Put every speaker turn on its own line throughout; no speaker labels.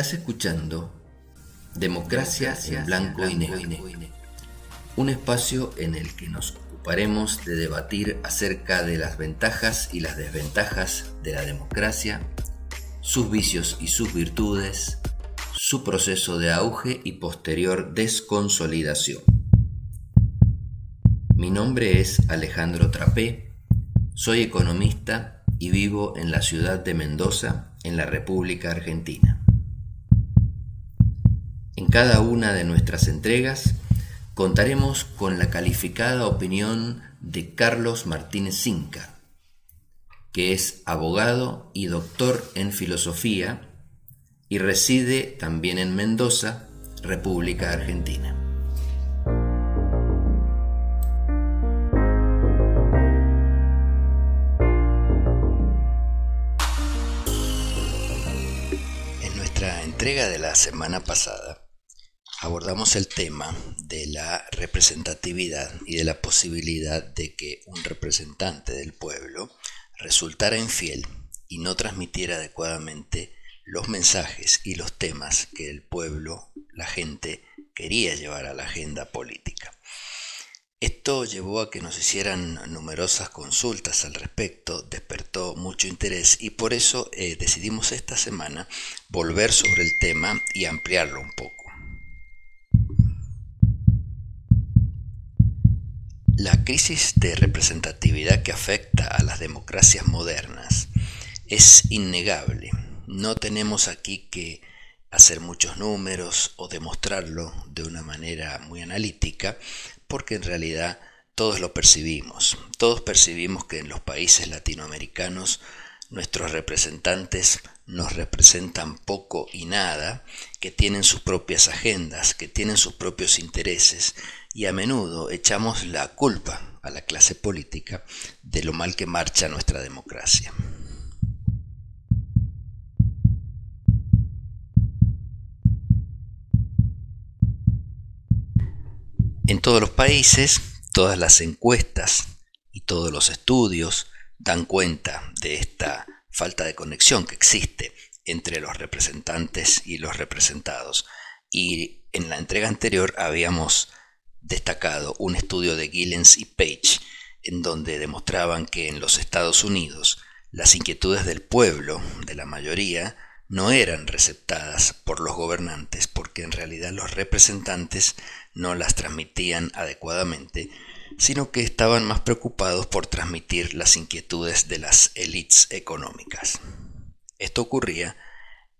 Estás escuchando Democracia en Blanco y Negro, un espacio en el que nos ocuparemos de debatir acerca de las ventajas y las desventajas de la democracia, sus vicios y sus virtudes, su proceso de auge y posterior desconsolidación. Mi nombre es Alejandro Trapé, soy economista y vivo en la ciudad de Mendoza, en la República Argentina. En cada una de nuestras entregas contaremos con la calificada opinión de Carlos Martínez Cinca, que es abogado y doctor en filosofía y reside también en Mendoza, República Argentina. En nuestra entrega de la semana pasada abordamos el tema de la representatividad y de la posibilidad de que un representante del pueblo resultara infiel y no transmitiera adecuadamente los mensajes y los temas que el pueblo, la gente, quería llevar a la agenda política. Esto llevó a que nos hicieran numerosas consultas al respecto, despertó mucho interés y por eso eh, decidimos esta semana volver sobre el tema y ampliarlo un poco. La crisis de representatividad que afecta a las democracias modernas es innegable. No tenemos aquí que hacer muchos números o demostrarlo de una manera muy analítica, porque en realidad todos lo percibimos. Todos percibimos que en los países latinoamericanos nuestros representantes nos representan poco y nada, que tienen sus propias agendas, que tienen sus propios intereses y a menudo echamos la culpa a la clase política de lo mal que marcha nuestra democracia. En todos los países, todas las encuestas y todos los estudios dan cuenta de esta falta de conexión que existe entre los representantes y los representados. Y en la entrega anterior habíamos destacado un estudio de Gillens y Page, en donde demostraban que en los Estados Unidos las inquietudes del pueblo, de la mayoría, no eran receptadas por los gobernantes porque en realidad los representantes no las transmitían adecuadamente, sino que estaban más preocupados por transmitir las inquietudes de las élites económicas. Esto ocurría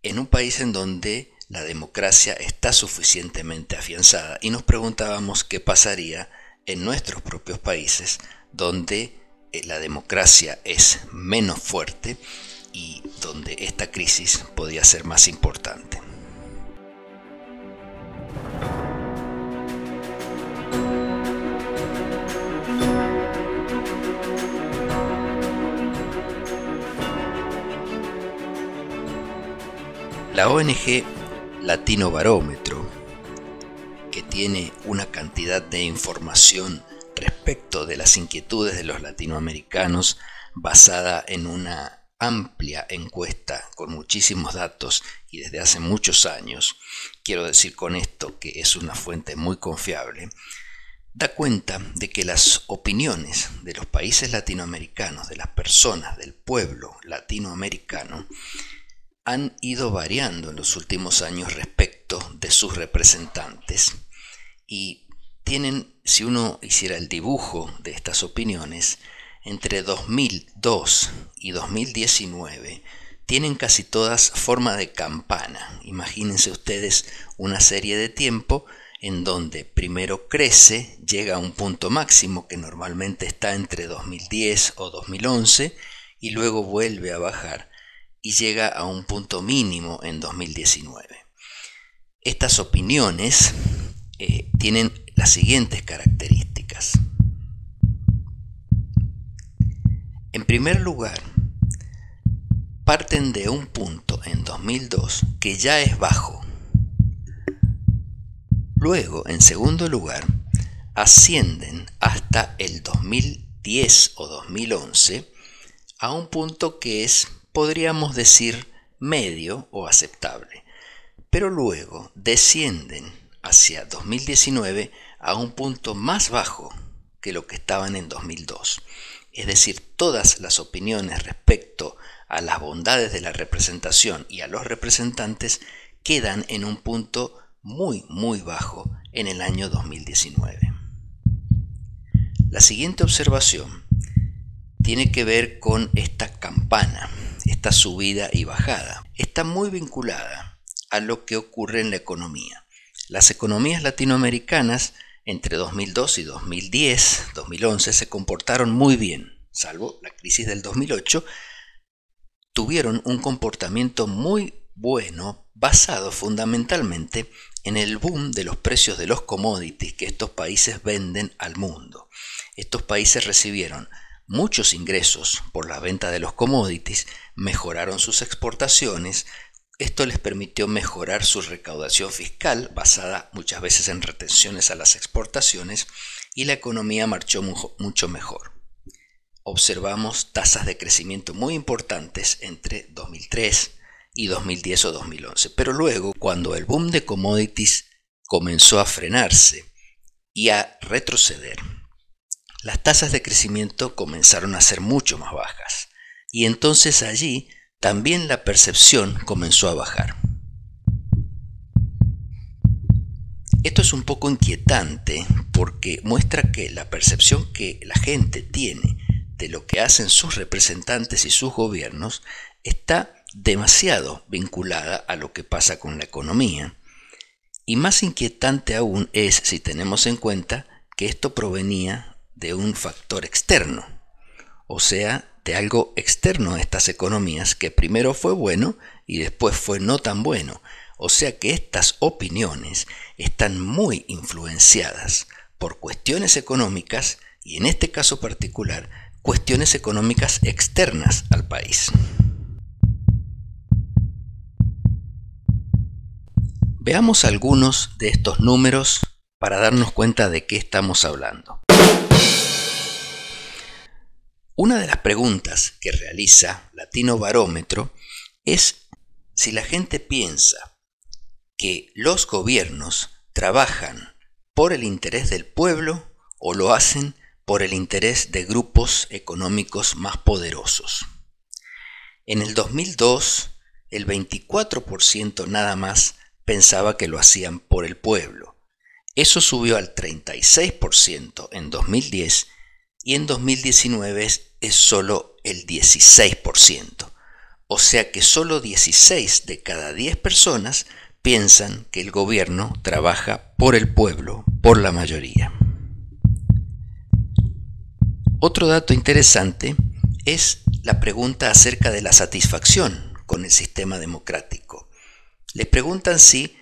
en un país en donde la democracia está suficientemente afianzada y nos preguntábamos qué pasaría en nuestros propios países donde eh, la democracia es menos fuerte y donde esta crisis podía ser más importante. La ONG Latino Barómetro, que tiene una cantidad de información respecto de las inquietudes de los latinoamericanos basada en una amplia encuesta con muchísimos datos y desde hace muchos años, quiero decir con esto que es una fuente muy confiable, da cuenta de que las opiniones de los países latinoamericanos, de las personas, del pueblo latinoamericano, han ido variando en los últimos años respecto de sus representantes y tienen, si uno hiciera el dibujo de estas opiniones, entre 2002 y 2019 tienen casi todas forma de campana. Imagínense ustedes una serie de tiempo en donde primero crece, llega a un punto máximo que normalmente está entre 2010 o 2011 y luego vuelve a bajar y llega a un punto mínimo en 2019. Estas opiniones eh, tienen las siguientes características. En primer lugar, parten de un punto en 2002 que ya es bajo. Luego, en segundo lugar, ascienden hasta el 2010 o 2011 a un punto que es podríamos decir medio o aceptable, pero luego descienden hacia 2019 a un punto más bajo que lo que estaban en 2002. Es decir, todas las opiniones respecto a las bondades de la representación y a los representantes quedan en un punto muy, muy bajo en el año 2019. La siguiente observación tiene que ver con esta campana, esta subida y bajada. Está muy vinculada a lo que ocurre en la economía. Las economías latinoamericanas entre 2002 y 2010, 2011 se comportaron muy bien, salvo la crisis del 2008, tuvieron un comportamiento muy bueno basado fundamentalmente en el boom de los precios de los commodities que estos países venden al mundo. Estos países recibieron muchos ingresos por la venta de los commodities, mejoraron sus exportaciones, esto les permitió mejorar su recaudación fiscal, basada muchas veces en retenciones a las exportaciones, y la economía marchó mucho mejor. Observamos tasas de crecimiento muy importantes entre 2003 y 2010 o 2011. Pero luego, cuando el boom de commodities comenzó a frenarse y a retroceder, las tasas de crecimiento comenzaron a ser mucho más bajas. Y entonces allí también la percepción comenzó a bajar. Esto es un poco inquietante porque muestra que la percepción que la gente tiene de lo que hacen sus representantes y sus gobiernos está demasiado vinculada a lo que pasa con la economía. Y más inquietante aún es si tenemos en cuenta que esto provenía de un factor externo, o sea, de algo externo a estas economías que primero fue bueno y después fue no tan bueno. O sea que estas opiniones están muy influenciadas por cuestiones económicas y en este caso particular cuestiones económicas externas al país. Veamos algunos de estos números para darnos cuenta de qué estamos hablando. Una de las preguntas que realiza Latino Barómetro es si la gente piensa que los gobiernos trabajan por el interés del pueblo o lo hacen por el interés de grupos económicos más poderosos. En el 2002, el 24% nada más pensaba que lo hacían por el pueblo. Eso subió al 36% en 2010 y en 2019 es solo el 16%. O sea que solo 16 de cada 10 personas piensan que el gobierno trabaja por el pueblo, por la mayoría. Otro dato interesante es la pregunta acerca de la satisfacción con el sistema democrático. Les preguntan si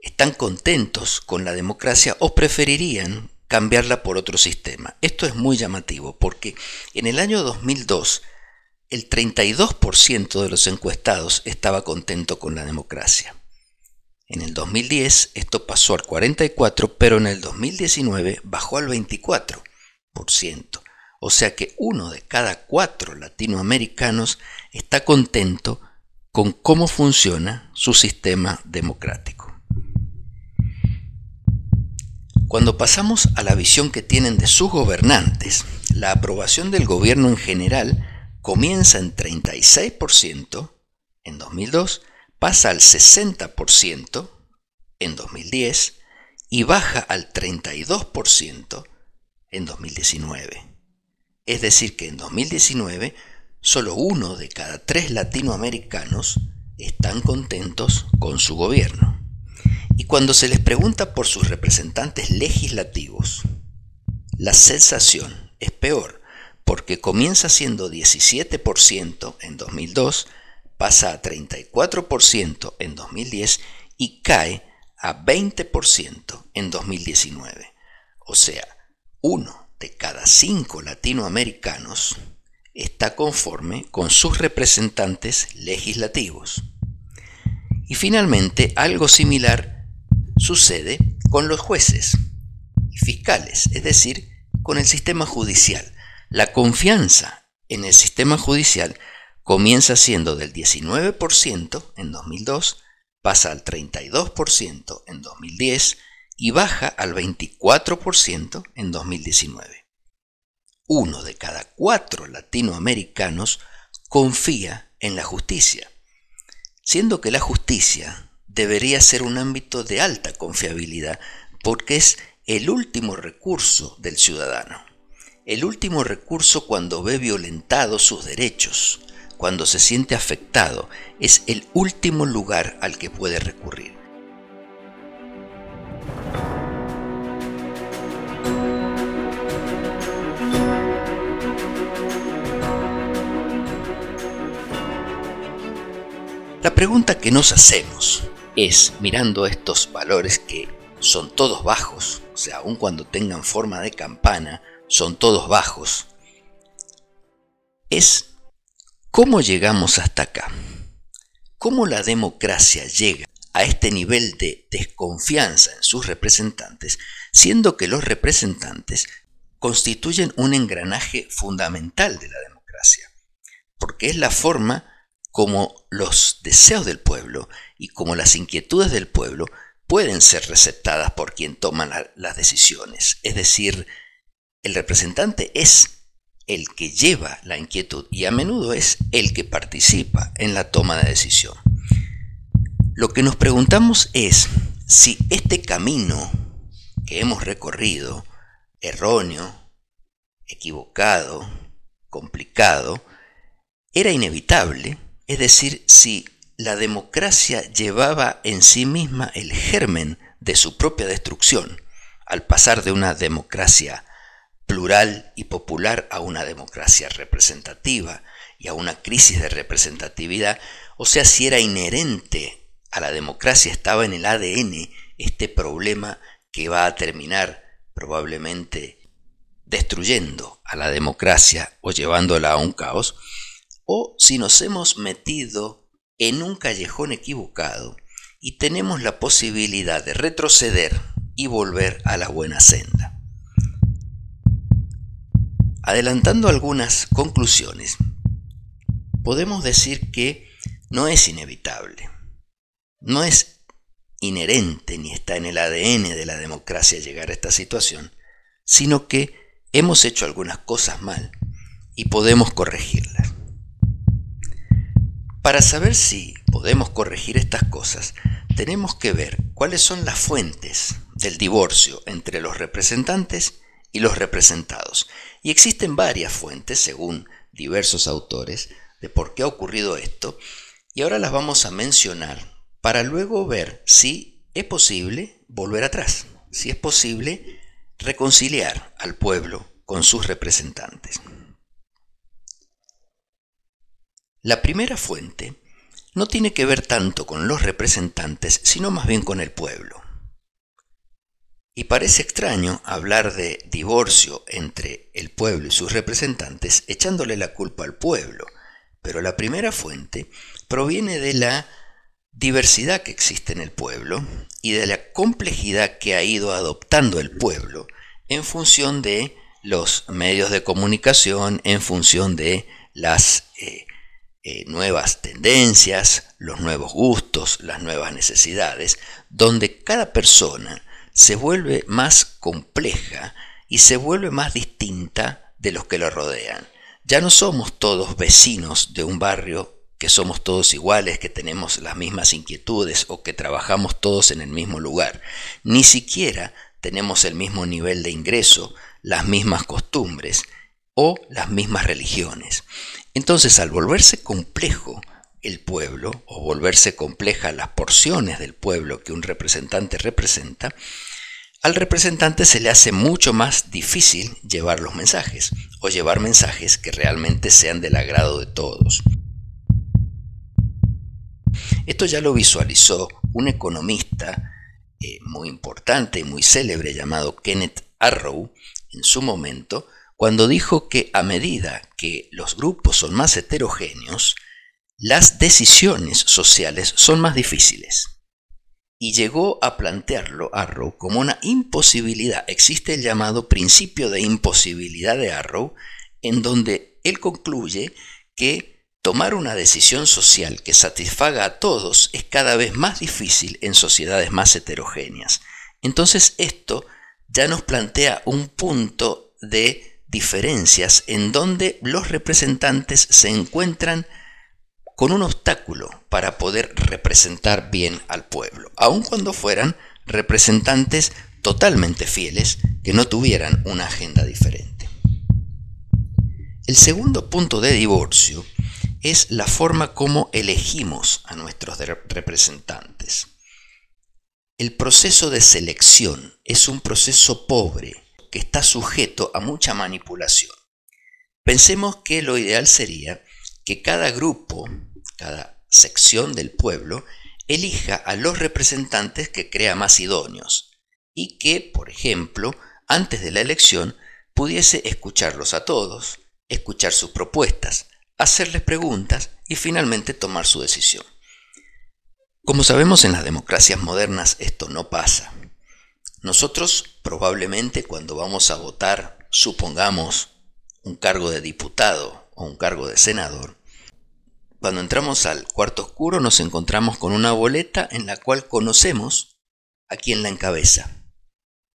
están contentos con la democracia o preferirían cambiarla por otro sistema. Esto es muy llamativo porque en el año 2002 el 32% de los encuestados estaba contento con la democracia. En el 2010 esto pasó al 44%, pero en el 2019 bajó al 24%. O sea que uno de cada cuatro latinoamericanos está contento con cómo funciona su sistema democrático. Cuando pasamos a la visión que tienen de sus gobernantes, la aprobación del gobierno en general comienza en 36% en 2002, pasa al 60% en 2010 y baja al 32% en 2019. Es decir, que en 2019 solo uno de cada tres latinoamericanos están contentos con su gobierno. Y cuando se les pregunta por sus representantes legislativos, la sensación es peor, porque comienza siendo 17% en 2002, pasa a 34% en 2010 y cae a 20% en 2019. O sea, uno de cada cinco latinoamericanos está conforme con sus representantes legislativos. Y finalmente, algo similar sucede con los jueces y fiscales, es decir, con el sistema judicial. La confianza en el sistema judicial comienza siendo del 19% en 2002, pasa al 32% en 2010 y baja al 24% en 2019. Uno de cada cuatro latinoamericanos confía en la justicia, siendo que la justicia debería ser un ámbito de alta confiabilidad porque es el último recurso del ciudadano, el último recurso cuando ve violentados sus derechos, cuando se siente afectado, es el último lugar al que puede recurrir. La pregunta que nos hacemos es, mirando estos valores que son todos bajos, o sea, aun cuando tengan forma de campana, son todos bajos, es ¿cómo llegamos hasta acá? ¿Cómo la democracia llega a este nivel de desconfianza en sus representantes, siendo que los representantes constituyen un engranaje fundamental de la democracia? Porque es la forma como los deseos del pueblo y como las inquietudes del pueblo pueden ser receptadas por quien toma las decisiones. Es decir, el representante es el que lleva la inquietud y a menudo es el que participa en la toma de decisión. Lo que nos preguntamos es si este camino que hemos recorrido, erróneo, equivocado, complicado, era inevitable es decir, si la democracia llevaba en sí misma el germen de su propia destrucción, al pasar de una democracia plural y popular a una democracia representativa y a una crisis de representatividad, o sea, si era inherente a la democracia, estaba en el ADN este problema que va a terminar probablemente destruyendo a la democracia o llevándola a un caos, o si nos hemos metido en un callejón equivocado y tenemos la posibilidad de retroceder y volver a la buena senda. Adelantando algunas conclusiones, podemos decir que no es inevitable, no es inherente ni está en el ADN de la democracia llegar a esta situación, sino que hemos hecho algunas cosas mal y podemos corregirlas. Para saber si podemos corregir estas cosas, tenemos que ver cuáles son las fuentes del divorcio entre los representantes y los representados. Y existen varias fuentes, según diversos autores, de por qué ha ocurrido esto, y ahora las vamos a mencionar para luego ver si es posible volver atrás, si es posible reconciliar al pueblo con sus representantes. La primera fuente no tiene que ver tanto con los representantes, sino más bien con el pueblo. Y parece extraño hablar de divorcio entre el pueblo y sus representantes echándole la culpa al pueblo, pero la primera fuente proviene de la diversidad que existe en el pueblo y de la complejidad que ha ido adoptando el pueblo en función de los medios de comunicación, en función de las eh, eh, nuevas tendencias, los nuevos gustos, las nuevas necesidades, donde cada persona se vuelve más compleja y se vuelve más distinta de los que lo rodean. Ya no somos todos vecinos de un barrio, que somos todos iguales, que tenemos las mismas inquietudes o que trabajamos todos en el mismo lugar. Ni siquiera tenemos el mismo nivel de ingreso, las mismas costumbres o las mismas religiones. Entonces, al volverse complejo el pueblo, o volverse compleja las porciones del pueblo que un representante representa, al representante se le hace mucho más difícil llevar los mensajes, o llevar mensajes que realmente sean del agrado de todos. Esto ya lo visualizó un economista eh, muy importante y muy célebre llamado Kenneth Arrow en su momento, cuando dijo que a medida que los grupos son más heterogéneos, las decisiones sociales son más difíciles. Y llegó a plantearlo Arrow como una imposibilidad. Existe el llamado principio de imposibilidad de Arrow, en donde él concluye que tomar una decisión social que satisfaga a todos es cada vez más difícil en sociedades más heterogéneas. Entonces esto ya nos plantea un punto de diferencias en donde los representantes se encuentran con un obstáculo para poder representar bien al pueblo, aun cuando fueran representantes totalmente fieles que no tuvieran una agenda diferente. El segundo punto de divorcio es la forma como elegimos a nuestros representantes. El proceso de selección es un proceso pobre que está sujeto a mucha manipulación. Pensemos que lo ideal sería que cada grupo, cada sección del pueblo, elija a los representantes que crea más idóneos y que, por ejemplo, antes de la elección, pudiese escucharlos a todos, escuchar sus propuestas, hacerles preguntas y finalmente tomar su decisión. Como sabemos en las democracias modernas esto no pasa. Nosotros probablemente cuando vamos a votar, supongamos, un cargo de diputado o un cargo de senador, cuando entramos al cuarto oscuro nos encontramos con una boleta en la cual conocemos a quien la encabeza,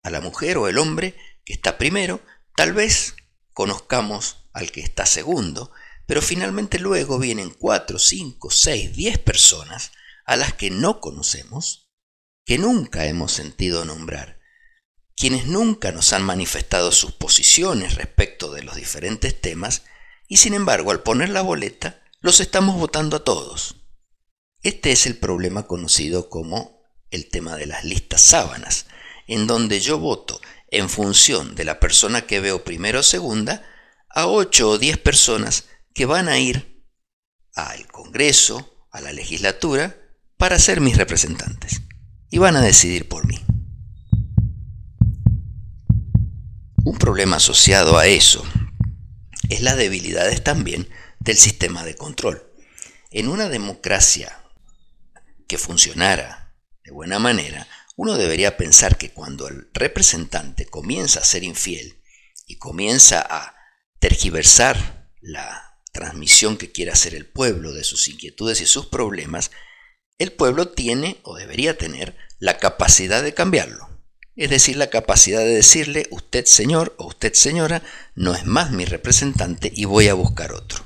a la mujer o el hombre que está primero, tal vez conozcamos al que está segundo, pero finalmente luego vienen cuatro, cinco, seis, diez personas a las que no conocemos, que nunca hemos sentido nombrar, quienes nunca nos han manifestado sus posiciones respecto de los diferentes temas, y sin embargo al poner la boleta los estamos votando a todos. Este es el problema conocido como el tema de las listas sábanas, en donde yo voto en función de la persona que veo primero o segunda a ocho o diez personas que van a ir al Congreso, a la legislatura, para ser mis representantes. Y van a decidir por mí. Un problema asociado a eso es las debilidades también del sistema de control. En una democracia que funcionara de buena manera, uno debería pensar que cuando el representante comienza a ser infiel y comienza a tergiversar la transmisión que quiere hacer el pueblo de sus inquietudes y sus problemas, el pueblo tiene o debería tener la capacidad de cambiarlo. Es decir, la capacidad de decirle, usted señor o usted señora, no es más mi representante y voy a buscar otro.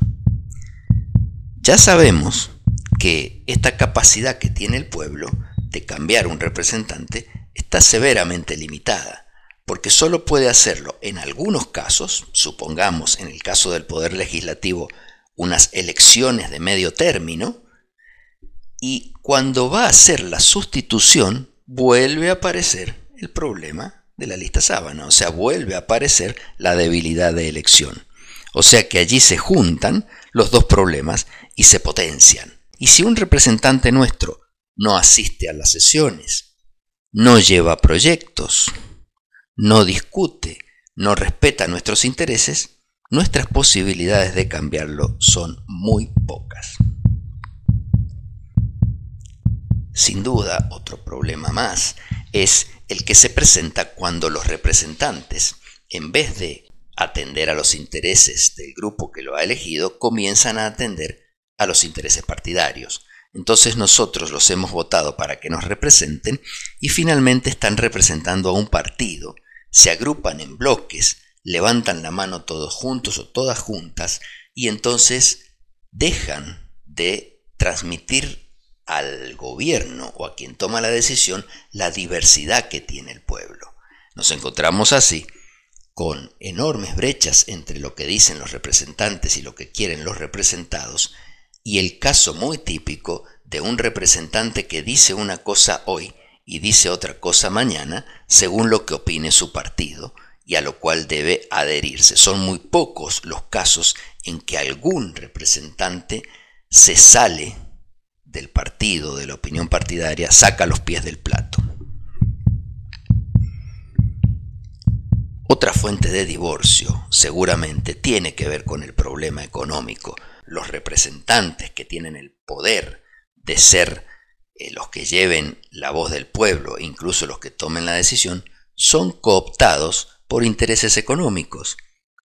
Ya sabemos que esta capacidad que tiene el pueblo de cambiar un representante está severamente limitada porque solo puede hacerlo en algunos casos, supongamos en el caso del Poder Legislativo unas elecciones de medio término, y cuando va a hacer la sustitución, vuelve a aparecer el problema de la lista sábana, o sea, vuelve a aparecer la debilidad de elección. O sea que allí se juntan los dos problemas y se potencian. Y si un representante nuestro no asiste a las sesiones, no lleva proyectos, no discute, no respeta nuestros intereses, nuestras posibilidades de cambiarlo son muy pocas. Sin duda, otro problema más es el que se presenta cuando los representantes, en vez de atender a los intereses del grupo que lo ha elegido, comienzan a atender a los intereses partidarios. Entonces nosotros los hemos votado para que nos representen y finalmente están representando a un partido se agrupan en bloques, levantan la mano todos juntos o todas juntas y entonces dejan de transmitir al gobierno o a quien toma la decisión la diversidad que tiene el pueblo. Nos encontramos así con enormes brechas entre lo que dicen los representantes y lo que quieren los representados, y el caso muy típico de un representante que dice una cosa hoy y dice otra cosa mañana según lo que opine su partido y a lo cual debe adherirse. Son muy pocos los casos en que algún representante se sale del partido, de la opinión partidaria, saca los pies del plato. Otra fuente de divorcio seguramente tiene que ver con el problema económico. Los representantes que tienen el poder de ser eh, los que lleven la voz del pueblo, incluso los que tomen la decisión, son cooptados por intereses económicos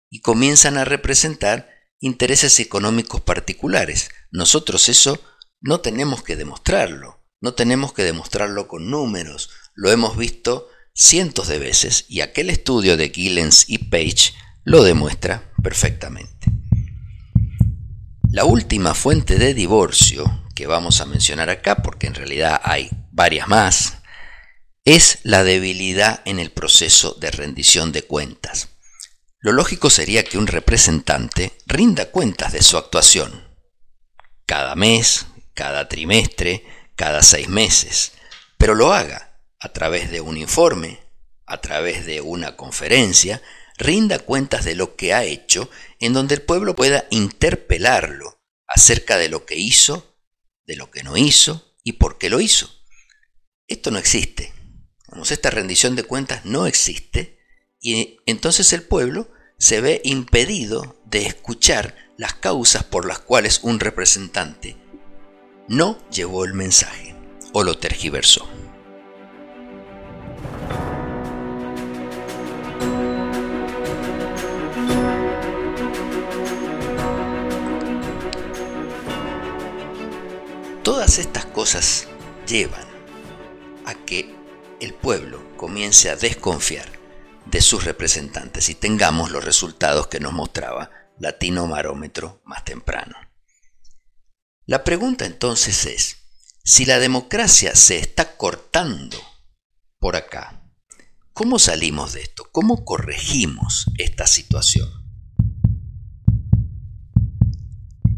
y comienzan a representar intereses económicos particulares. Nosotros eso no tenemos que demostrarlo, no tenemos que demostrarlo con números, lo hemos visto cientos de veces y aquel estudio de Gillens y Page lo demuestra perfectamente. La última fuente de divorcio que vamos a mencionar acá, porque en realidad hay varias más, es la debilidad en el proceso de rendición de cuentas. Lo lógico sería que un representante rinda cuentas de su actuación, cada mes, cada trimestre, cada seis meses, pero lo haga a través de un informe, a través de una conferencia, rinda cuentas de lo que ha hecho, en donde el pueblo pueda interpelarlo acerca de lo que hizo, de lo que no hizo y por qué lo hizo. Esto no existe. esta rendición de cuentas no existe y entonces el pueblo se ve impedido de escuchar las causas por las cuales un representante no llevó el mensaje o lo tergiversó. Todas estas cosas llevan a que el pueblo comience a desconfiar de sus representantes y tengamos los resultados que nos mostraba Latino Marómetro más temprano. La pregunta entonces es, si la democracia se está cortando por acá, ¿cómo salimos de esto? ¿Cómo corregimos esta situación?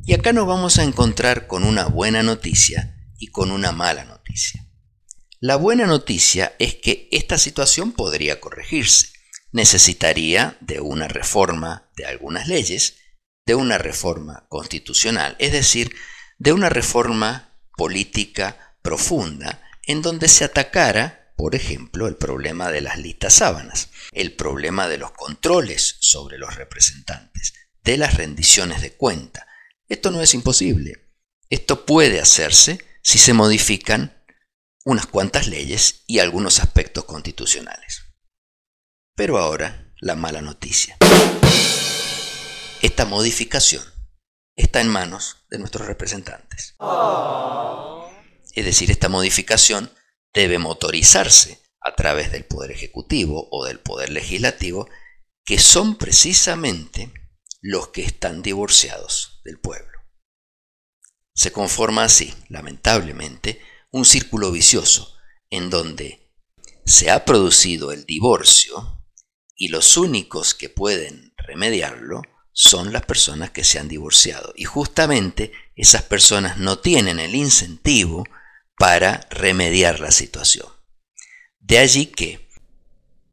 Y acá nos vamos a encontrar con una buena noticia y con una mala noticia. La buena noticia es que esta situación podría corregirse necesitaría de una reforma de algunas leyes, de una reforma constitucional, es decir, de una reforma política profunda en donde se atacara, por ejemplo, el problema de las listas sábanas, el problema de los controles sobre los representantes, de las rendiciones de cuenta. Esto no es imposible. Esto puede hacerse si se modifican unas cuantas leyes y algunos aspectos constitucionales. Pero ahora, la mala noticia. Esta modificación está en manos de nuestros representantes. Es decir, esta modificación debe motorizarse a través del Poder Ejecutivo o del Poder Legislativo, que son precisamente los que están divorciados del pueblo. Se conforma así, lamentablemente, un círculo vicioso en donde se ha producido el divorcio y los únicos que pueden remediarlo son las personas que se han divorciado. Y justamente esas personas no tienen el incentivo para remediar la situación. De allí que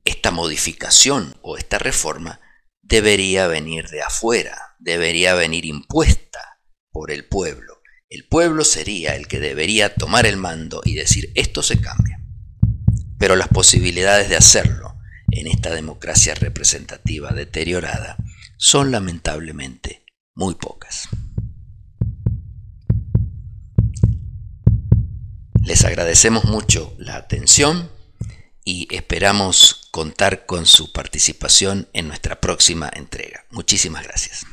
esta modificación o esta reforma debería venir de afuera, debería venir impuesta por el pueblo. El pueblo sería el que debería tomar el mando y decir esto se cambia. Pero las posibilidades de hacerlo en esta democracia representativa deteriorada son lamentablemente muy pocas. Les agradecemos mucho la atención y esperamos contar con su participación en nuestra próxima entrega. Muchísimas gracias.